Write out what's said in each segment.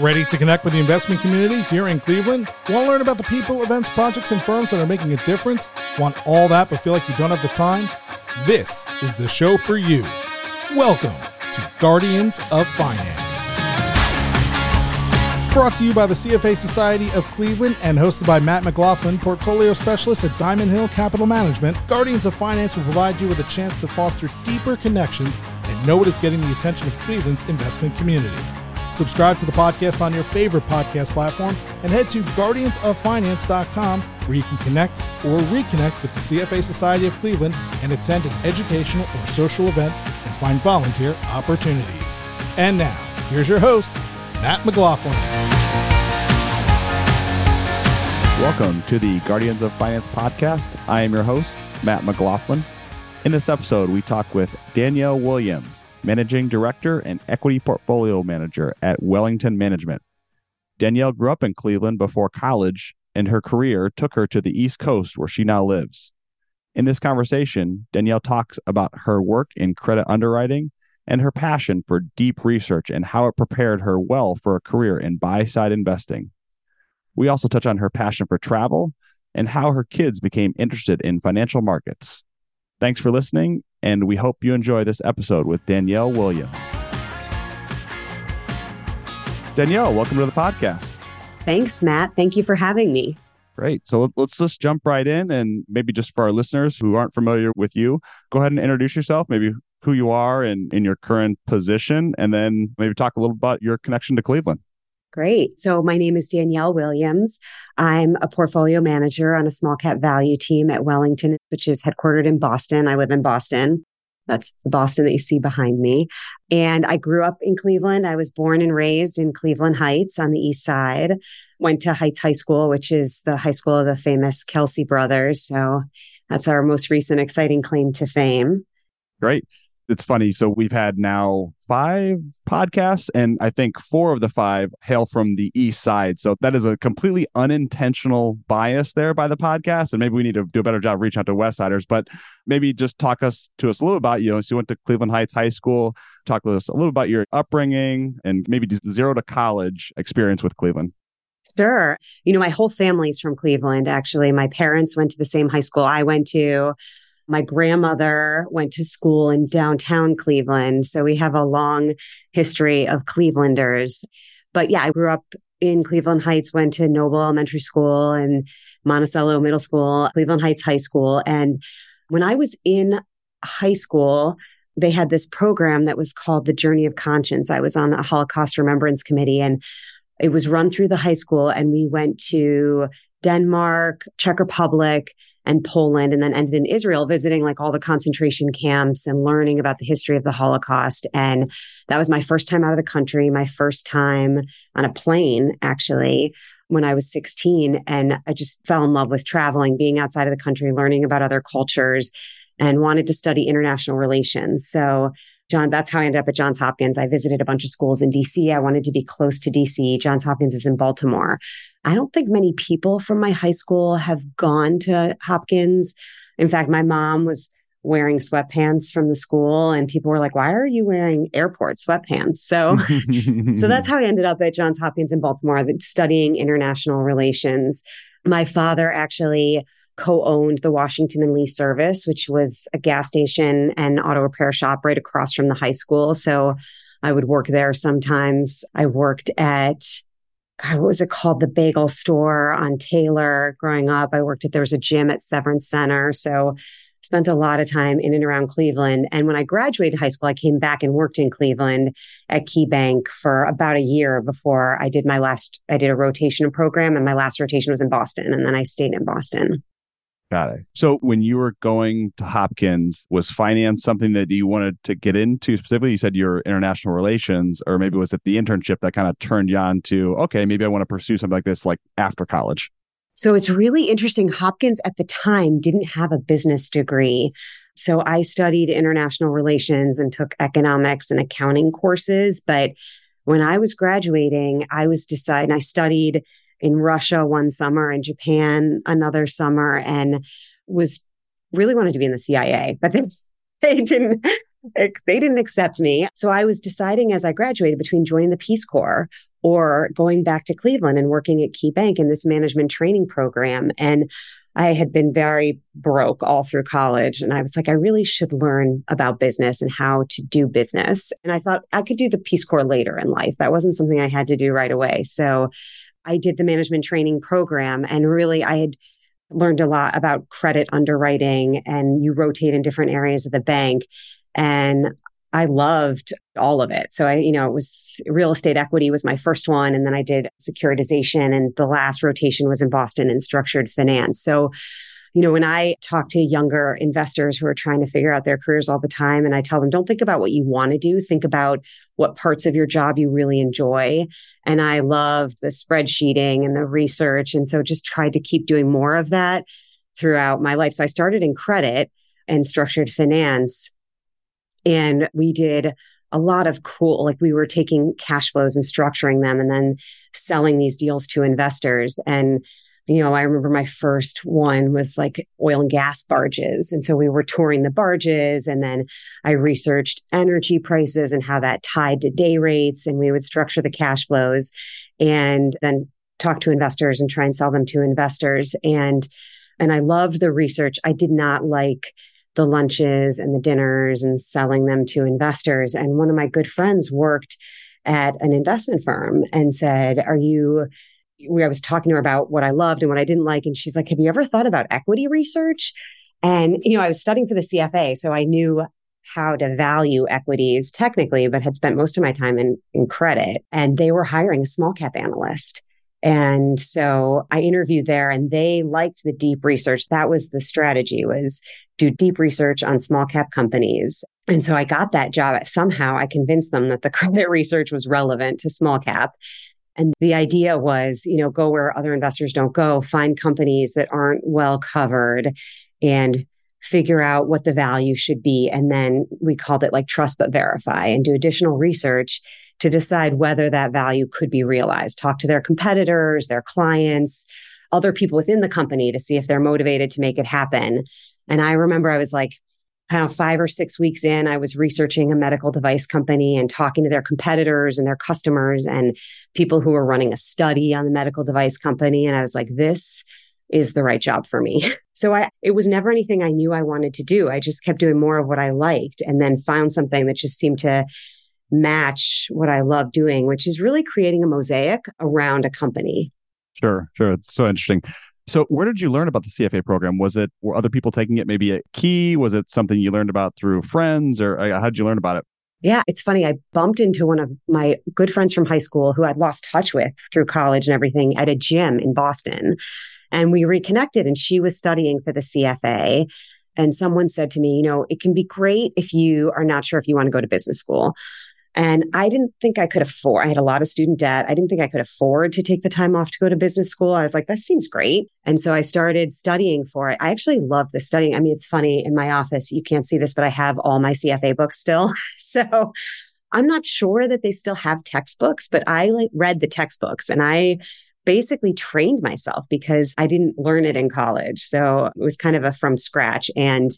Ready to connect with the investment community here in Cleveland? Want to learn about the people, events, projects, and firms that are making a difference? Want all that but feel like you don't have the time? This is the show for you. Welcome to Guardians of Finance. Brought to you by the CFA Society of Cleveland and hosted by Matt McLaughlin, portfolio specialist at Diamond Hill Capital Management, Guardians of Finance will provide you with a chance to foster deeper connections and know what is getting the attention of Cleveland's investment community. Subscribe to the podcast on your favorite podcast platform and head to guardiansoffinance.com where you can connect or reconnect with the CFA Society of Cleveland and attend an educational or social event and find volunteer opportunities. And now, here's your host, Matt McLaughlin. Welcome to the Guardians of Finance podcast. I am your host, Matt McLaughlin. In this episode, we talk with Danielle Williams Managing Director and Equity Portfolio Manager at Wellington Management. Danielle grew up in Cleveland before college, and her career took her to the East Coast where she now lives. In this conversation, Danielle talks about her work in credit underwriting and her passion for deep research and how it prepared her well for a career in buy side investing. We also touch on her passion for travel and how her kids became interested in financial markets. Thanks for listening, and we hope you enjoy this episode with Danielle Williams. Danielle, welcome to the podcast. Thanks, Matt. Thank you for having me. Great. So let's just jump right in and maybe just for our listeners who aren't familiar with you, go ahead and introduce yourself, maybe who you are and in your current position, and then maybe talk a little about your connection to Cleveland. Great. So my name is Danielle Williams. I'm a portfolio manager on a small cap value team at Wellington, which is headquartered in Boston. I live in Boston. That's the Boston that you see behind me. And I grew up in Cleveland. I was born and raised in Cleveland Heights on the east side. Went to Heights High School, which is the high school of the famous Kelce brothers. So that's our most recent exciting claim to fame. Great it's funny. So we've had now five podcasts, and I think four of the five hail from the east side. So that is a completely unintentional bias there by the podcast. And maybe we need to do a better job reaching out to West Siders, but maybe just talk us to us a little about, you know, so you went to Cleveland Heights High School, talk to us a little about your upbringing and maybe zero to college experience with Cleveland. Sure. You know, my whole family's from Cleveland, actually. My parents went to the same high school I went to. My grandmother went to school in downtown Cleveland. So we have a long history of Clevelanders. But yeah, I grew up in Cleveland Heights, went to Noble Elementary School and Monticello Middle School, Cleveland Heights High School. And when I was in high school, they had this program that was called the Journey of Conscience. I was on a Holocaust Remembrance Committee and it was run through the high school. And we went to Denmark, Czech Republic, and Poland, and then ended in Israel, visiting like all the concentration camps and learning about the history of the Holocaust. And that was my first time out of the country, my first time on a plane, actually, when I was 16. And I just fell in love with traveling, being outside of the country, learning about other cultures, and wanted to study international relations. So John, that's how I ended up at Johns Hopkins. I visited a bunch of schools in DC. I wanted to be close to DC. Johns Hopkins is in Baltimore. I don't think many people from my high school have gone to Hopkins. In fact, my mom was wearing sweatpants from the school and people were like, why are you wearing airport sweatpants? So, so that's how I ended up at Johns Hopkins in Baltimore, studying international relations. My father actually co-owned the Washington and Lee service, which was a gas station and auto repair shop right across from the high school. So I would work there sometimes. I worked at God, what was it called? The bagel store on Taylor growing up. I worked at there was a gym at Severance Center. So spent a lot of time in and around Cleveland. And when I graduated high school, I came back and worked in Cleveland at KeyBank for about a year before I did my last, I did a rotation program and my last rotation was in Boston. And then I stayed in Boston. Got it. So when you were going to Hopkins, was finance something that you wanted to get into specifically? You said your international relations, or maybe was it the internship that kind of turned you on to, okay, maybe I want to pursue something like this like after college? So it's really interesting. Hopkins at the time didn't have a business degree. So I studied international relations and took economics and accounting courses. But when I was graduating, I was deciding, I studied in Russia one summer and Japan another summer and was really wanted to be in the CIA, but they, they didn't they didn't accept me. So I was deciding as I graduated between joining the Peace Corps or going back to Cleveland and working at Key Bank in this management training program. And I had been very broke all through college. And I was like, I really should learn about business and how to do business. And I thought I could do the Peace Corps later in life. That wasn't something I had to do right away. So I did the management training program and really I had learned a lot about credit underwriting and you rotate in different areas of the bank. And I loved all of it. So I, you know, it was real estate equity was my first one. And then I did securitization and the last rotation was in Boston in structured finance. So, you know, when I talk to younger investors who are trying to figure out their careers all the time and I tell them, don't think about what you want to do. Think about what parts of your job you really enjoy. And I loved the spreadsheeting and the research. And so just tried to keep doing more of that throughout my life. So I started in credit and structured finance and we did a lot of cool, like we were taking cash flows and structuring them and then selling these deals to investors. And, you know, I remember my first one was like oil and gas barges. And so we were touring the barges and then I researched energy prices and how that tied to day rates. And we would structure the cash flows and then talk to investors and try and sell them to investors. And, and I loved the research. I did not like the lunches and the dinners and selling them to investors. And one of my good friends worked at an investment firm and said, Are you, where I was talking to her about what I loved and what I didn't like. And she's like, Have you ever thought about equity research? And, you know, I was studying for the CFA, so I knew how to value equities technically, but had spent most of my time in, in credit. And they were hiring a small cap analyst. And so I interviewed there and they liked the deep research. That was the strategy was do deep research on small cap companies. And so I got that job. Somehow I convinced them that the credit research was relevant to small cap. And the idea was, you know, go where other investors don't go, find companies that aren't well covered and figure out what the value should be. And then we called it like trust but verify and do additional research to decide whether that value could be realized. Talk to their competitors, their clients, other people within the company to see if they're motivated to make it happen. And I remember I was like, kind of five or six weeks in, I was researching a medical device company and talking to their competitors and their customers and people who were running a study on the medical device company. And I was like, this is the right job for me. so I, it was never anything I knew I wanted to do. I just kept doing more of what I liked and then found something that just seemed to match what I love doing, which is really creating a mosaic around a company. Sure, sure. It's so interesting. So, where did you learn about the CFA program? Was it were other people taking it maybe at Key? Was it something you learned about through friends, or uh, how did you learn about it? Yeah, it's funny. I bumped into one of my good friends from high school who I'd lost touch with through college and everything at a gym in Boston. And we reconnected, and she was studying for the CFA. And someone said to me, you know, it can be great if you are not sure if you want to go to business school. And I didn't think I could afford, I had a lot of student debt. I didn't think I could afford to take the time off to go to business school. I was like, that seems great. And so I started studying for it. I actually love the studying. I mean, it's funny in my office, you can't see this, but I have all my CFA books still. so I'm not sure that they still have textbooks, but I like read the textbooks and I basically trained myself because I didn't learn it in college. So it was kind of a from scratch. And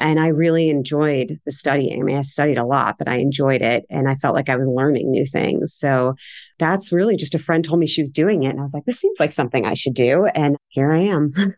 and I really enjoyed the studying. I mean, I studied a lot, but I enjoyed it. And I felt like I was learning new things. So that's really just a friend told me she was doing it. And I was like, this seems like something I should do. And here I am.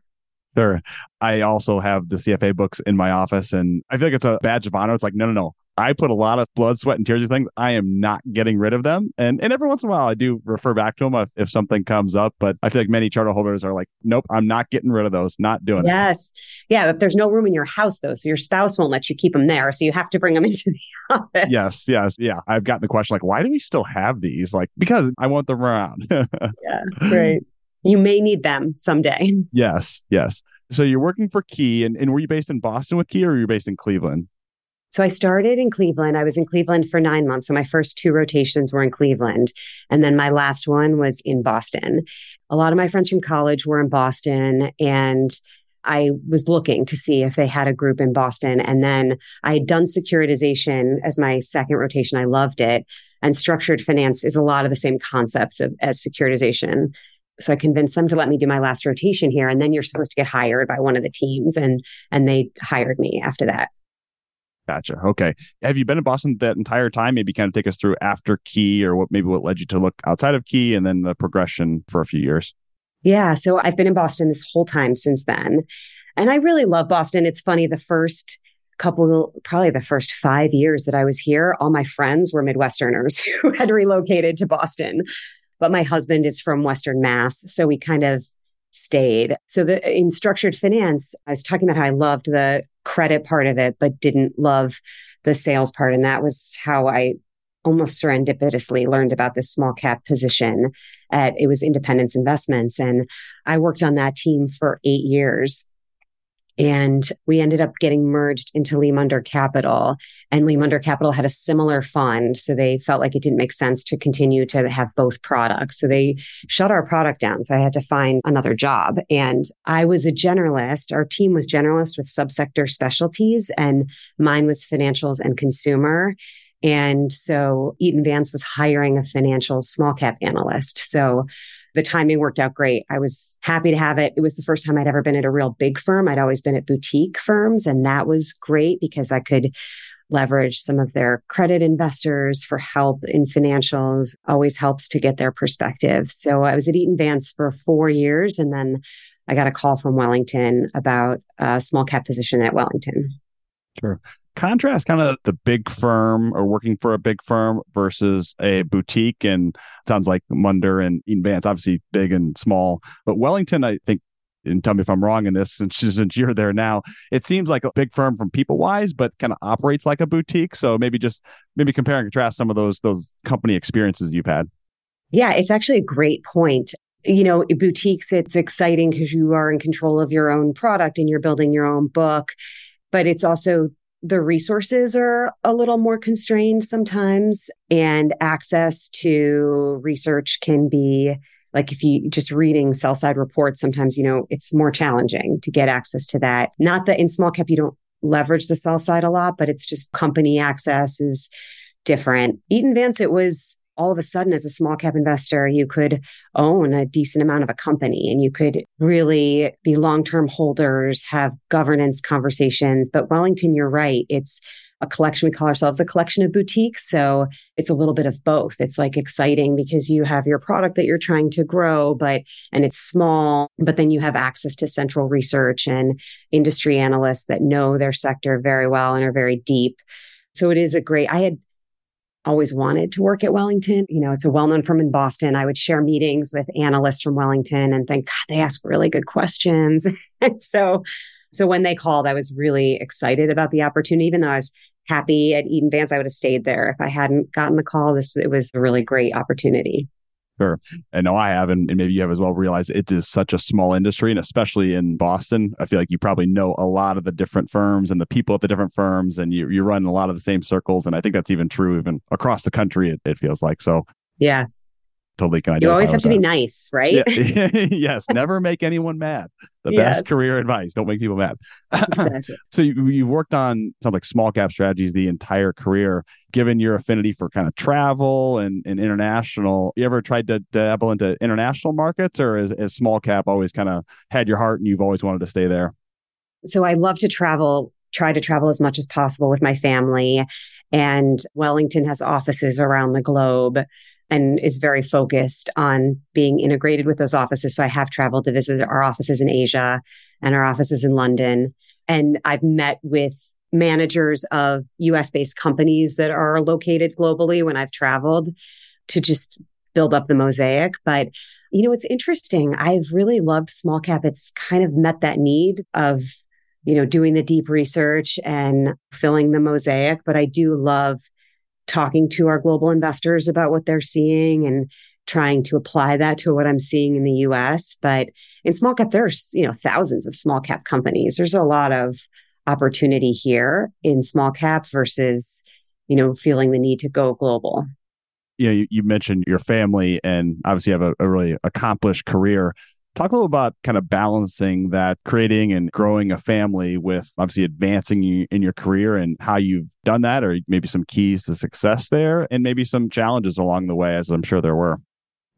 Sure. I also have the CFA books in my office and I feel like it's a badge of honor. It's like, no, no, no. I put a lot of blood, sweat, and tears of things. I am not getting rid of them. And and every once in a while, I do refer back to them if, if something comes up. But I feel like many charter holders are like, nope, I'm not getting rid of those. Not doing yes. it. Yes. Yeah. If there's no room in your house, though, so your spouse won't let you keep them there. So you have to bring them into the office. Yes. Yes. Yeah. I've gotten the question like, why do we still have these? Like, because I want them around. yeah. Great. You may need them someday. Yes. Yes. So you're working for Key, and, and were you based in Boston with Key, or were you based in Cleveland? So I started in Cleveland. I was in Cleveland for nine months. So my first two rotations were in Cleveland. And then my last one was in Boston. A lot of my friends from college were in Boston and I was looking to see if they had a group in Boston. And then I had done securitization as my second rotation. I loved it. And structured finance is a lot of the same concepts of, as securitization. So I convinced them to let me do my last rotation here. And then you're supposed to get hired by one of the teams. And, and they hired me after that. Gotcha. Okay. Have you been in Boston that entire time? Maybe kind of take us through after Key or what maybe what led you to look outside of Key and then the progression for a few years. Yeah. So I've been in Boston this whole time since then. And I really love Boston. It's funny, the first couple, probably the first five years that I was here, all my friends were Midwesterners who had relocated to Boston. But my husband is from Western Mass. So we kind of stayed. So the, in structured finance, I was talking about how I loved the credit part of it, but didn't love the sales part. And that was how I almost serendipitously learned about this small cap position at it was Independence Investments. And I worked on that team for eight years. And we ended up getting merged into Lehmunder Capital. And Lehmunder Capital had a similar fund. So they felt like it didn't make sense to continue to have both products. So they shut our product down. So I had to find another job. And I was a generalist. Our team was generalist with subsector specialties, and mine was financials and consumer. And so Eaton Vance was hiring a financial small cap analyst. So the timing worked out great. I was happy to have it. It was the first time I'd ever been at a real big firm. I'd always been at boutique firms, and that was great because I could leverage some of their credit investors for help in financials always helps to get their perspective. So I was at Eaton Vance for four years and then I got a call from Wellington about a small cap position at Wellington. Sure contrast kind of the big firm or working for a big firm versus a boutique and sounds like Munder and Eaton Vance, obviously big and small. But Wellington, I think, and tell me if I'm wrong in this since, since you're there now, it seems like a big firm from people wise, but kind of operates like a boutique. So maybe just maybe compare and contrast some of those those company experiences you've had. Yeah, it's actually a great point you know, boutiques, it's exciting because you are in control of your own product and you're building your own book. But it's also the resources are a little more constrained sometimes and access to research can be like if you just reading sell side reports sometimes you know it's more challenging to get access to that. Not that in small cap you don't leverage the sell side a lot but it's just company access is different. Eaton vance it was all of a sudden as a small cap investor you could own a decent amount of a company and you could really be long-term holders have governance conversations. But wellington you're right. It's a collection we call ourselves a collection of boutiques. So it's a little bit of both. It's like exciting because you have your product that you're trying to grow but and it's small but then you have access to central research and industry analysts that know their sector very well and are very deep. So it is a great i had always wanted to work at Wellington. You know, it's a well-known firm in Boston. I would share meetings with analysts from Wellington and think, God, they ask really good questions. and so, so when they called, I was really excited about the opportunity, even though I was happy at Eaton Vance, I would have stayed there. If I hadn't gotten the call, this, it was a really great opportunity. Sure. And no, I have, and, and, maybe you have as well, realized it is such a small industry. And especially in Boston, I feel like you probably know a lot of the different firms and the people at the different firms, and you, you run a lot of the same circles. And I think that's even true even across the country, it, it feels like. So, yes totally can You always have to that. be nice, right? Yeah. yes. Never make anyone mad. The yes. best career advice. Don't make people mad. so you, you've worked on something like small cap strategies the entire career. Given your affinity for kind of travel and, and international, you ever tried to dabble into international markets or is, is small cap always kind of had your heart and you've always wanted to stay there? So I love to travel try to travel as much as possible with my family. And Wellington has offices around the globe and is very focused on being integrated with those offices. So I have traveled to visit our offices in Asia and our offices in London. And I've met with managers of US based companies that are located globally when I've traveled to just build up the mosaic. But, you know, it's interesting. I've really loved small cap. It's kind of met that need of, you know, doing the deep research and filling the mosaic. But I do love talking to our global investors about what they're seeing and trying to apply that to what I'm seeing in the US. But in small cap, there's, you know, thousands of small cap companies. There's a lot of opportunity here in small cap versus, you know, feeling the need to go global. You know, you, you mentioned your family and obviously you have a, a really accomplished career. Talk a little about kind of balancing that, creating and growing a family with obviously advancing you in your career and how you've done that, or maybe some keys to success there, and maybe some challenges along the way, as I'm sure there were.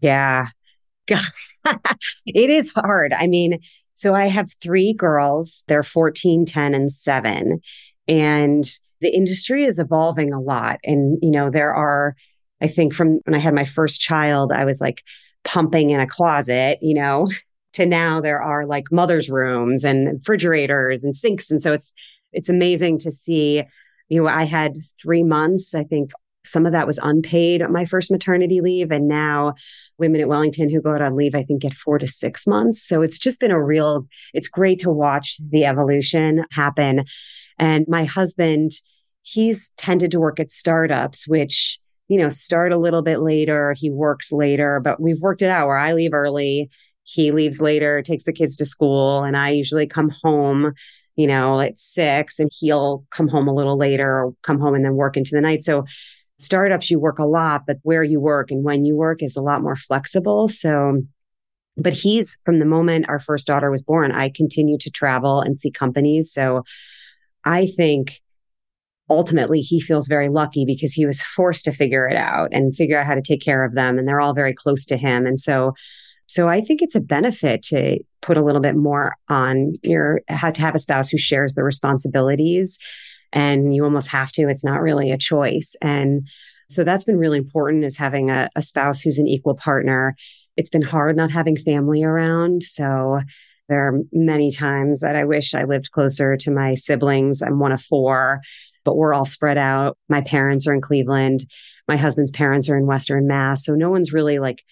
Yeah. it is hard. I mean, so I have three girls. They're 14, 10, and 7. And the industry is evolving a lot. And, you know, there are, I think from when I had my first child, I was like pumping in a closet, you know, to now there are like mother's rooms and refrigerators and sinks. And so it's, it's amazing to see, you know, I had three months, I think some of that was unpaid my first maternity leave. And now women at Wellington who go out on leave, I think get four to six months. So it's just been a real, it's great to watch the evolution happen. And my husband, he's tended to work at startups, which, you know, start a little bit later. He works later, but we've worked it out where I leave early. He leaves later, takes the kids to school, and I usually come home, you know, at six and he'll come home a little later or come home and then work into the night. So startups, you work a lot, but where you work and when you work is a lot more flexible. So, but he's from the moment our first daughter was born, I continue to travel and see companies. So I think ultimately he feels very lucky because he was forced to figure it out and figure out how to take care of them. And they're all very close to him. And so, so I think it's a benefit to put a little bit more on your, how to have a spouse who shares the responsibilities and you almost have to. It's not really a choice. And so that's been really important is having a, a spouse who's an equal partner. It's been hard not having family around. So there are many times that I wish I lived closer to my siblings. I'm one of four, but we're all spread out. My parents are in Cleveland. My husband's parents are in Western Mass. So no one's really like,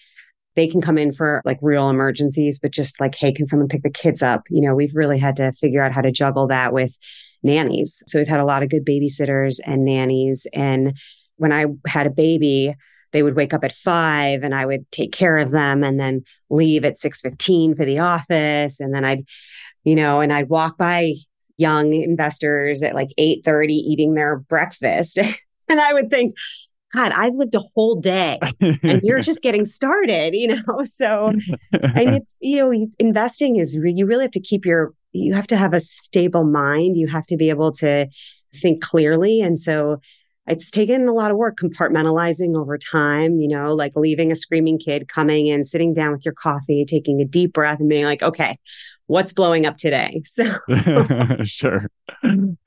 they can come in for like real emergencies, but just like, hey, can someone pick the kids up? You know, we've really had to figure out how to juggle that with nannies. So we've had a lot of good babysitters and nannies. And when I had a baby, they would wake up at five and I would take care of them and then leave at 615 for the office. And then I'd, you know, and I'd walk by young investors at like 830 eating their breakfast. and I would think, God, I've lived a whole day and you're just getting started, you know? So, and it's, you know, investing is, you really have to keep your you have to have a stable mind. You have to be able to think clearly. And so it's taken a lot of work compartmentalizing over time, you know, like leaving a screaming kid, coming in, sitting down with your coffee, taking a deep breath and being like, okay, what's blowing up today? So sure.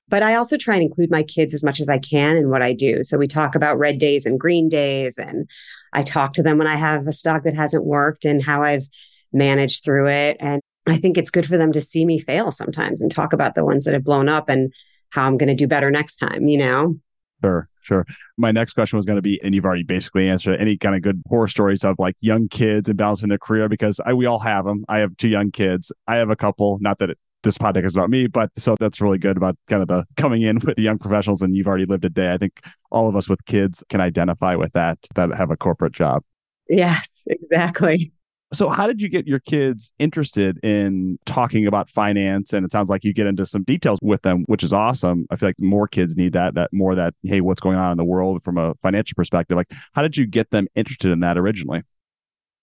But I also try and include my kids as much as I can in what I do. So we talk about red days and green days. And I talk to them when I have a stock that hasn't worked and how I've managed through it. And I think it's good for them to see me fail sometimes and talk about the ones that have blown up and how I'm going to do better next time, you know? Sure, sure. My next question was going to be, and you've already basically answered any kind of good horror stories of like young kids and balancing their career because I, we all have them. I have two young kids. I have a couple, not that it, this podcast is about me, but so that's really good about kind of the coming in with the young professionals and you've already lived a day. I think all of us with kids can identify with that, that have a corporate job. Yes, exactly. So, how did you get your kids interested in talking about finance? And it sounds like you get into some details with them, which is awesome. I feel like more kids need that, that more that, hey, what's going on in the world from a financial perspective? Like, how did you get them interested in that originally?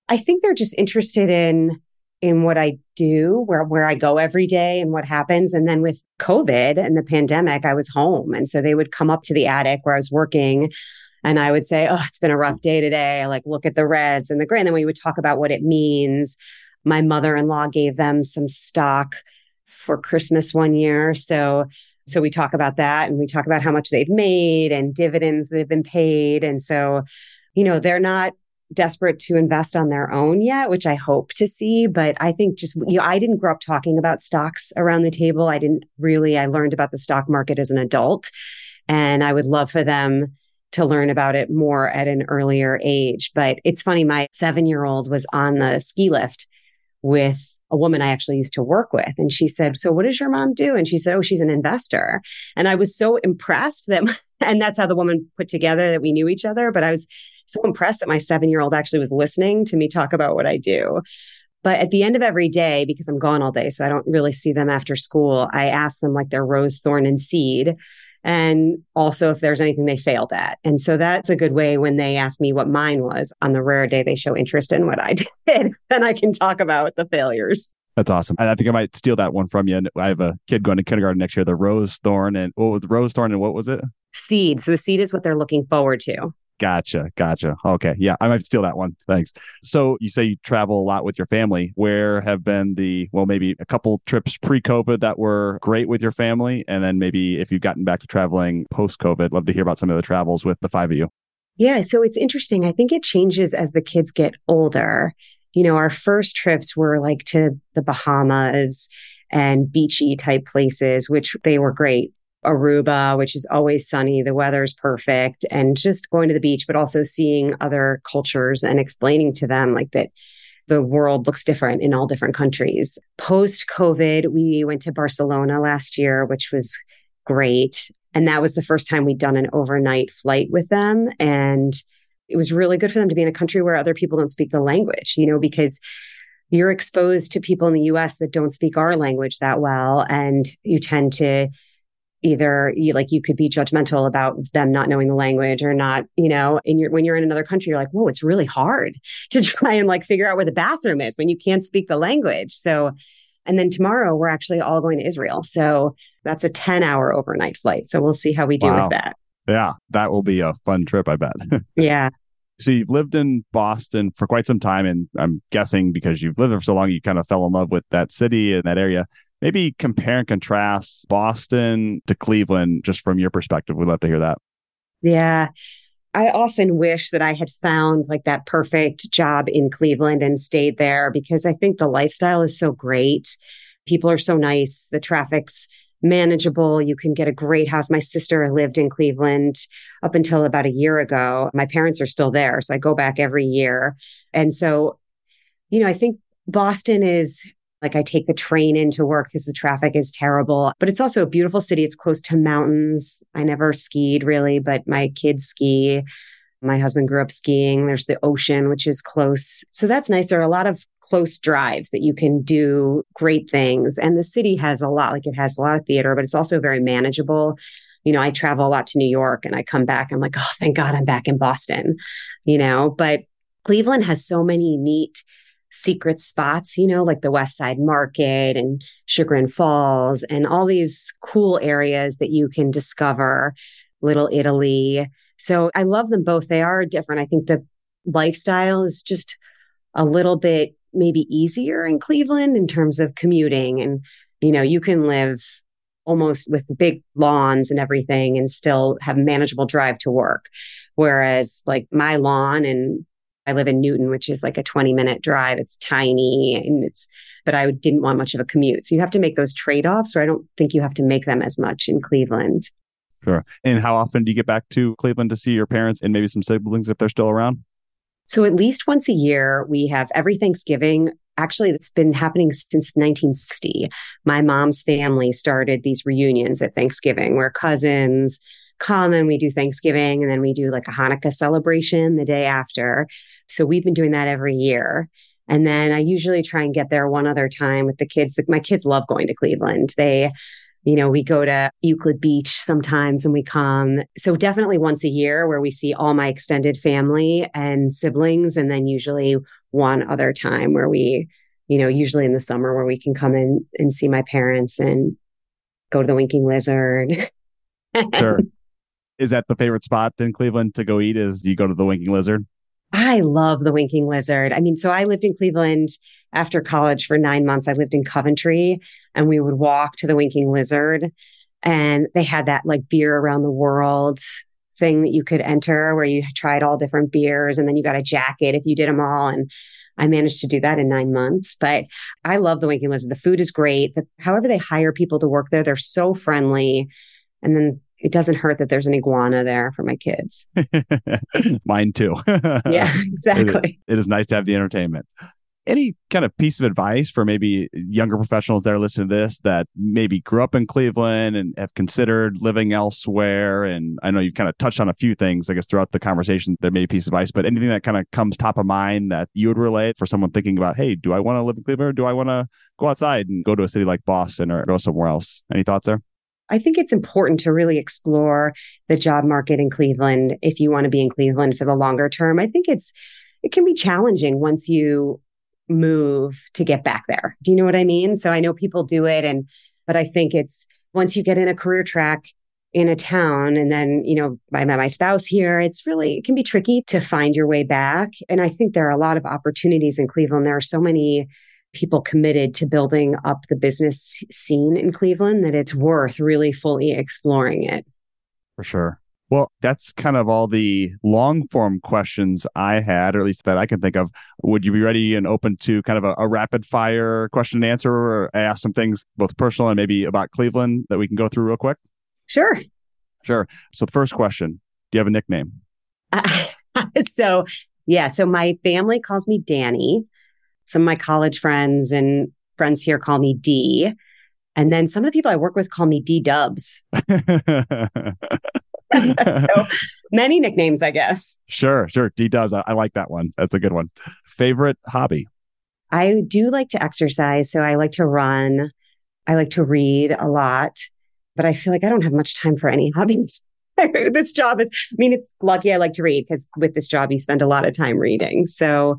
I think they're just interested in in what I do, where where I go every day and what happens. And then with COVID and the pandemic, I was home. And so they would come up to the attic where I was working and I would say, Oh, it's been a rough day today. I like look at the reds and the gray. And then we would talk about what it means. My mother in law gave them some stock for Christmas one year. So, so we talk about that and we talk about how much they've made and dividends that have been paid. And so, you know, they're not desperate to invest on their own yet, which I hope to see. But I think just, you know, I didn't grow up talking about stocks around the table. I didn't really, I learned about the stock market as an adult. And I would love for them to learn about it more at an earlier age. But it's funny, my seven year old was on the ski lift with a woman I actually used to work with. And she said, So what does your mom do? And she said, Oh, she's an investor. And I was so impressed that, and that's how the woman put together that we knew each other. But I was so impressed that my seven year old actually was listening to me talk about what I do. But at the end of every day, because I'm gone all day, so I don't really see them after school, I ask them like their rose, thorn, and seed and also if there's anything they failed at. And so that's a good way when they ask me what mine was on the rare day they show interest in what I did, then I can talk about the failures. That's awesome. And I think I might steal that one from you. And I have a kid going to kindergarten next year, the rose thorn and what was rose thorn and what was it? Seed. So the seed is what they're looking forward to. Gotcha. Gotcha. Okay. Yeah. I might steal that one. Thanks. So you say you travel a lot with your family. Where have been the, well, maybe a couple trips pre COVID that were great with your family? And then maybe if you've gotten back to traveling post COVID, love to hear about some of the travels with the five of you. Yeah. So it's interesting. I think it changes as the kids get older. You know, our first trips were like to the Bahamas and beachy type places, which they were great. Aruba, which is always sunny. The weather's perfect and just going to the beach, but also seeing other cultures and explaining to them like that the world looks different in all different countries. Post COVID, we went to Barcelona last year, which was great. And that was the first time we'd done an overnight flight with them. And it was really good for them to be in a country where other people don't speak the language, you know, because you're exposed to people in the US that don't speak our language that well. And you tend to either you like you could be judgmental about them not knowing the language or not you know and you're when you're in another country you're like whoa it's really hard to try and like figure out where the bathroom is when you can't speak the language. So and then tomorrow we're actually all going to israel. So that's a 10 hour overnight flight. So we'll see how we do wow. with that. Yeah that will be a fun trip i bet. Yeah. So you've lived in Boston for quite some time, and I'm guessing because you've lived there for so long, you kind of fell in love with that city and that area maybe compare and contrast Boston to Cleveland just from your perspective. We'd love to hear that. Yeah. I often wish that I had found like that perfect job in Cleveland and stayed there because I think the lifestyle is so great. People are so nice. The traffic's manageable. You can get a great house. My sister lived in Cleveland up until about a year ago. My parents are still there. So I go back every year. And so, you know, I think Boston is like I take the train into work because the traffic is terrible, but it's also a beautiful city. It's close to mountains. I never skied really, but my kids ski. My husband grew up skiing. There's the ocean, which is close. So that's nice. There are a lot of close drives that you can do great things. And the city has a lot, like it has a lot of theater, but it's also very manageable. You know, I travel a lot to New York and I come back. I'm like, oh, thank God I'm back in Boston, you know, but Cleveland has so many neat secret spots, you know, like the West Side Market and Chagrin Falls and all these cool areas that you can discover, Little Italy. So I love them both. They are different. I think the lifestyle is just a little bit maybe easier in Cleveland in terms of commuting. And, you know, you can live almost with big lawns and everything and still have manageable drive to work. Whereas like my lawn and I live in Newton, which is like a 20 minute drive. It's tiny and it's, but I didn't want much of a commute. So you have to make those trade offs, or I don't think you have to make them as much in Cleveland. Sure. And how often do you get back to Cleveland to see your parents and maybe some siblings if they're still around? So at least once a year, we have every Thanksgiving. Actually, it's been happening since 1960. My mom's family started these reunions at Thanksgiving where cousins, come and we do Thanksgiving and then we do like a Hanukkah celebration the day after. So we've been doing that every year. And then I usually try and get there one other time with the kids. My kids love going to Cleveland. They, you know, we go to Euclid Beach sometimes and we come. So definitely once a year where we see all my extended family and siblings. And then usually one other time where we, you know, usually in the summer where we can come in and see my parents and go to the Winking Lizard. sure is that the favorite spot in Cleveland to go eat? Is you go to the Winking Lizard? I love the Winking Lizard. I mean, so I lived in Cleveland after college for nine months. I lived in Coventry and we would walk to the Winking Lizard and they had that like beer around the world thing that you could enter where you tried all different beers and then you got a jacket if you did them all. And I managed to do that in nine months, but I love the Winking Lizard. The food is great. The, however, they hire people to work there, they're so friendly. And then it doesn't hurt that there's an iguana there for my kids. Mine too. yeah, exactly. It, it is nice to have the entertainment. Any kind of piece of advice for maybe younger professionals that are listening to this that maybe grew up in Cleveland and have considered living elsewhere? And I know you've kind of touched on a few things, I guess, throughout the conversation. There may be a piece of advice, but anything that kind of comes top of mind that you would relate for someone thinking about, hey, do I want to live in Cleveland or do I want to go outside and go to a city like Boston or go somewhere else? Any thoughts there? I think it's important to really explore the job market in Cleveland if you want to be in Cleveland for the longer term. I think it's it can be challenging once you move to get back there. Do you know what I mean? So I know people do it and but I think it's once you get in a career track, in a town and then, you know, I met my spouse here. It's really, it can be tricky to find your way back. And I think there are a lot of opportunities in Cleveland. There are so many people committed to building up the business scene in Cleveland that it's worth really fully exploring it. For sure. Well, that's kind of all the long form questions I had, or at least that I can think of. Would you be ready and open to kind of a, a, rapid fire question and answer, or ask some things both personal and maybe about Cleveland that we can go through real quick? Sure. Sure. So, the first question Do you have a nickname? Uh, so, yeah. So, my family calls me Danny. Some of my college friends and friends here call me D. And then some of the people I work with call me D Dubs. so many nicknames, I guess. Sure, sure. D Dubs. I, I, like that one. That's a good one. Favorite hobby? I do like to exercise. So I like to run. I like to read a lot, but I feel like I don't have much time for any hobbies. this job is, I mean, it's lucky I like to read because with this job, you spend a lot of time reading. So,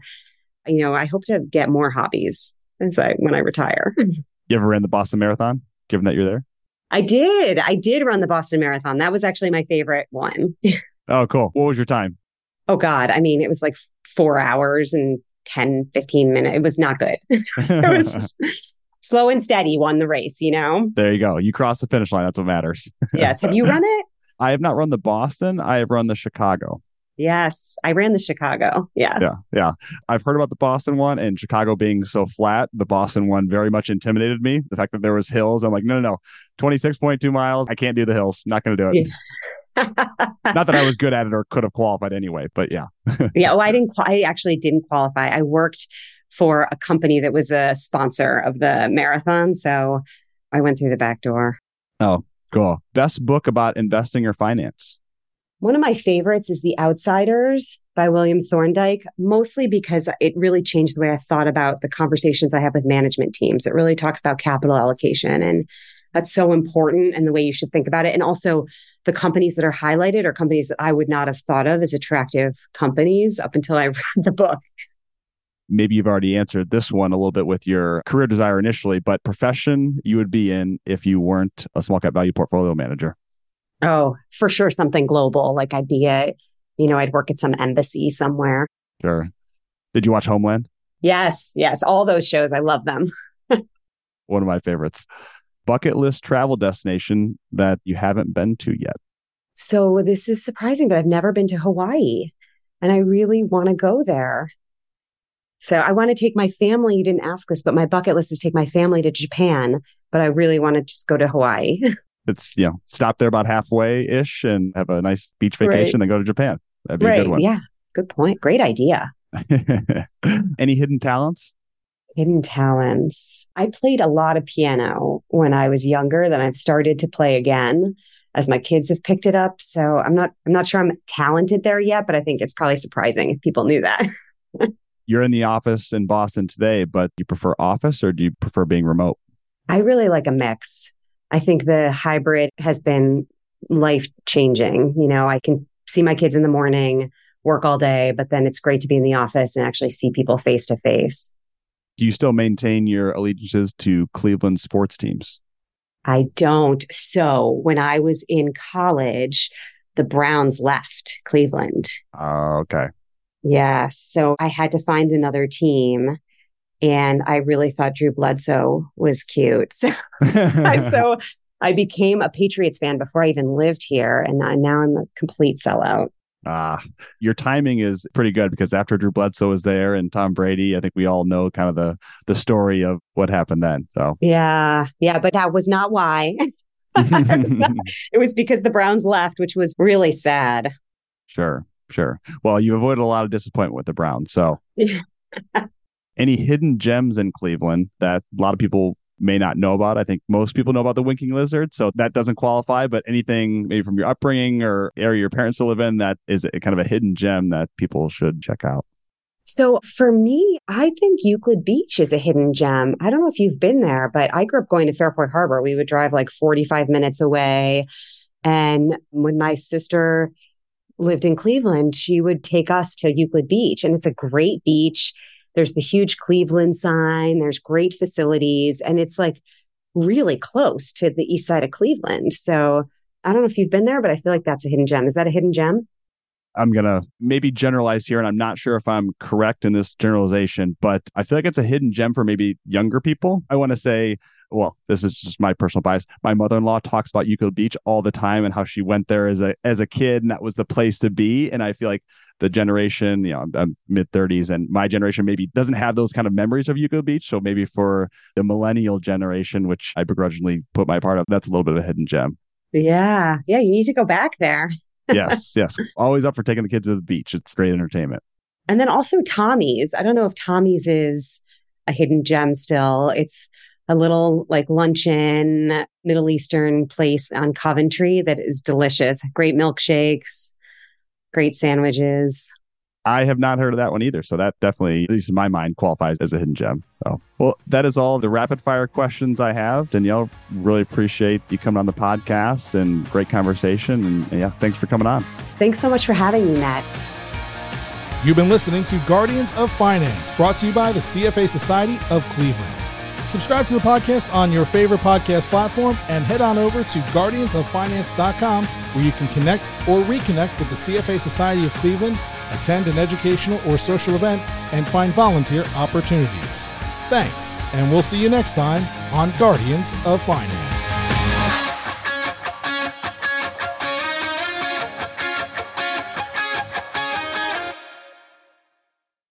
you know, I hope to get more hobbies as I, when I retire. you ever ran the Boston Marathon, given that you're there? I did. I did run the Boston Marathon. That was actually my favorite one. oh, cool. What was your time? Oh, God. I mean, it was like four hours and 10, 15 minutes. It was not good. it was slow and steady won the race, you know? There you go. You crossed the finish line. That's what matters. yes. Have you run it? I have not run the Boston. I have run the Chicago. Yes, I ran the Chicago. Yeah. Yeah. Yeah. I've heard about the Boston one and Chicago being so flat. The Boston one very much intimidated me. The fact that there was hills. I'm like, no, no, no. 26.2 miles. I can't do the hills. Not going to do it. Yeah. Not that I was good at it or could have qualified anyway, but yeah. yeah. Oh, I didn't, I actually didn't qualify. I worked for a company that was a sponsor of the marathon. So I went through the back door. Oh, cool. Best book about investing or finance? One of my favorites is The Outsiders by William Thorndike, mostly because it really changed the way I thought about the conversations I have with management teams. It really talks about capital allocation and that's so important and the way you should think about it. And also the companies that are highlighted are companies that I would not have thought of as attractive companies up until I read the book. Maybe you've already answered this one a little bit with your career desire initially, but profession you would be in if you weren't a small cap value portfolio manager. Oh, for sure, something global. Like I'd be a, you know, I'd work at some embassy somewhere. Sure. Did you watch Homeland? Yes, yes. All those shows. I love them. One of my favorites. Bucket list travel destination that you haven't been to yet. So this is surprising, but I've never been to Hawaii and I really want to go there. So I want to take my family. You didn't ask this, but my bucket list is take my family to Japan, but I really want to just go to Hawaii. it's you know stop there about halfway ish and have a nice beach vacation, right. then go to Japan. That'd be right. a good one. Yeah, good point. Great idea. Any hidden talents? Hidden talents. I played a lot of piano when I was younger. Then I've started to play again as my kids have picked it up. So I'm not I'm not sure I'm talented there yet, but I think it's probably surprising if people knew that. You're in the office in Boston today, but you prefer office or do you prefer being remote? I really like a mix. I think the hybrid has been life changing. You know, I can see my kids in the morning, work all day, but then it's great to be in the office and actually see people face to face. Do you still maintain your allegiances to Cleveland sports teams? I don't. So when I was in college, the Browns left Cleveland. Oh, okay. Yeah. So I had to find another team. And I really thought Drew Bledsoe was cute. So, I, so I became a Patriots fan before I even lived here. And now I'm a complete sellout. Ah, your timing is pretty good because after Drew Bledsoe was there and Tom Brady, I think we all know kind of the the story of what happened then. So yeah, yeah, but that was not why. it, was not, it was because the Browns left, which was really sad. Sure, sure. Well, you avoided a lot of disappointment with the Browns, so any hidden gems in Cleveland that a lot of people may not know about. I think most people know about the winking lizard, so that doesn't qualify. But anything maybe from your upbringing or area your parents live in that is a, kind of a hidden gem that people should check out. So for me, I think Euclid Beach is a hidden gem. I don't know if you've been there, but I grew up going to Fairport Harbor. We would drive like 45 minutes away. And when my sister lived in Cleveland, she would take us to Euclid Beach and it's a great beach. There's the huge Cleveland sign. There's great facilities and it's like really close to the east side of Cleveland. So I don't know if you've been there, but I feel like that's a hidden gem. Is that a hidden gem? I'm going to maybe generalize here, and I'm not sure if I'm correct in this generalization, but I feel like it's a hidden gem for maybe younger people. I want to say, well, this is just my personal bias. My mother-in-law talks about Euclid Beach all the time and how she went there as a as a kid, and that was the place to be. And I feel like the generation, you know, I'm, mid 30s, and my generation maybe doesn't have those kind of memories of Euclid Beach. So maybe for the millennial generation, which I begrudgingly put my part of, that's a little bit of a hidden gem. Yeah, yeah, you need to go back there yes, yes. Always up for taking the kids to the beach. It's great entertainment. And then also Tommy's. I don't know if Tommy's is a hidden gem still. It's a little like luncheon Middle Eastern place on Coventry that is delicious. Great milkshakes, great sandwiches. I have not heard of that one either. So that definitely, at least in my mind, qualifies as a hidden gem. So, well, that is all the rapid fire questions I have. Danielle, really appreciate you coming on the podcast and great conversation. And, and yeah, thanks for coming on. Thanks so much for having me, Matt. You've been listening to Guardians of Finance, brought to you by the CFA Society of Cleveland. Subscribe to the podcast on your favorite podcast platform and head on over to guardiansoffinance.com where you can connect or reconnect with the CFA Society of Cleveland attend an educational or social event, and find volunteer opportunities. Thanks, and we'll see you next time on Guardians of Finance.